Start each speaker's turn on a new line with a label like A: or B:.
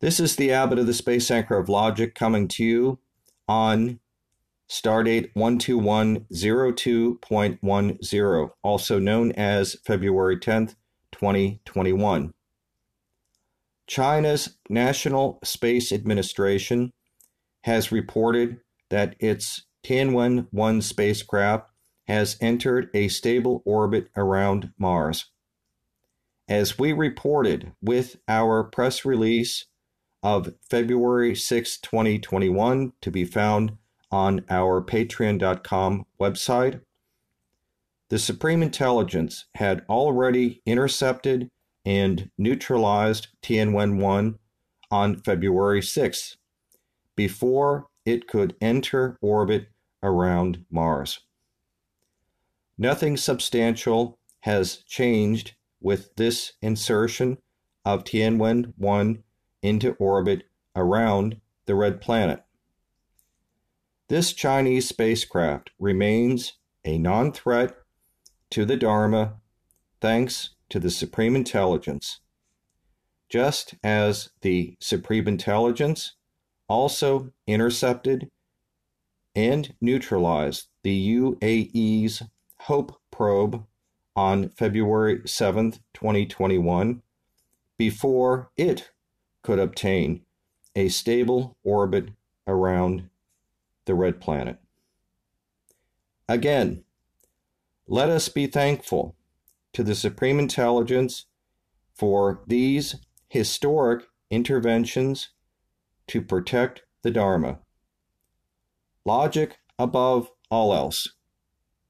A: This is the Abbot of the Space Anchor of Logic coming to you on Stardate 12102.10, also known as February 10th, 2021. China's National Space Administration has reported that its Tianwen 1 spacecraft has entered a stable orbit around Mars. As we reported with our press release of February 6, 2021, to be found on our patreon.com website. The Supreme Intelligence had already intercepted and neutralized Tianwen 1 on February 6 before it could enter orbit around Mars. Nothing substantial has changed with this insertion of Tianwen 1 into orbit around the red planet. This Chinese spacecraft remains a non threat to the Dharma thanks to the Supreme Intelligence, just as the Supreme Intelligence also intercepted and neutralized the UAE's HOPE probe on February 7, 2021, before it could obtain a stable orbit around the red planet. Again, let us be thankful to the Supreme Intelligence for these historic interventions to protect the Dharma. Logic above all else.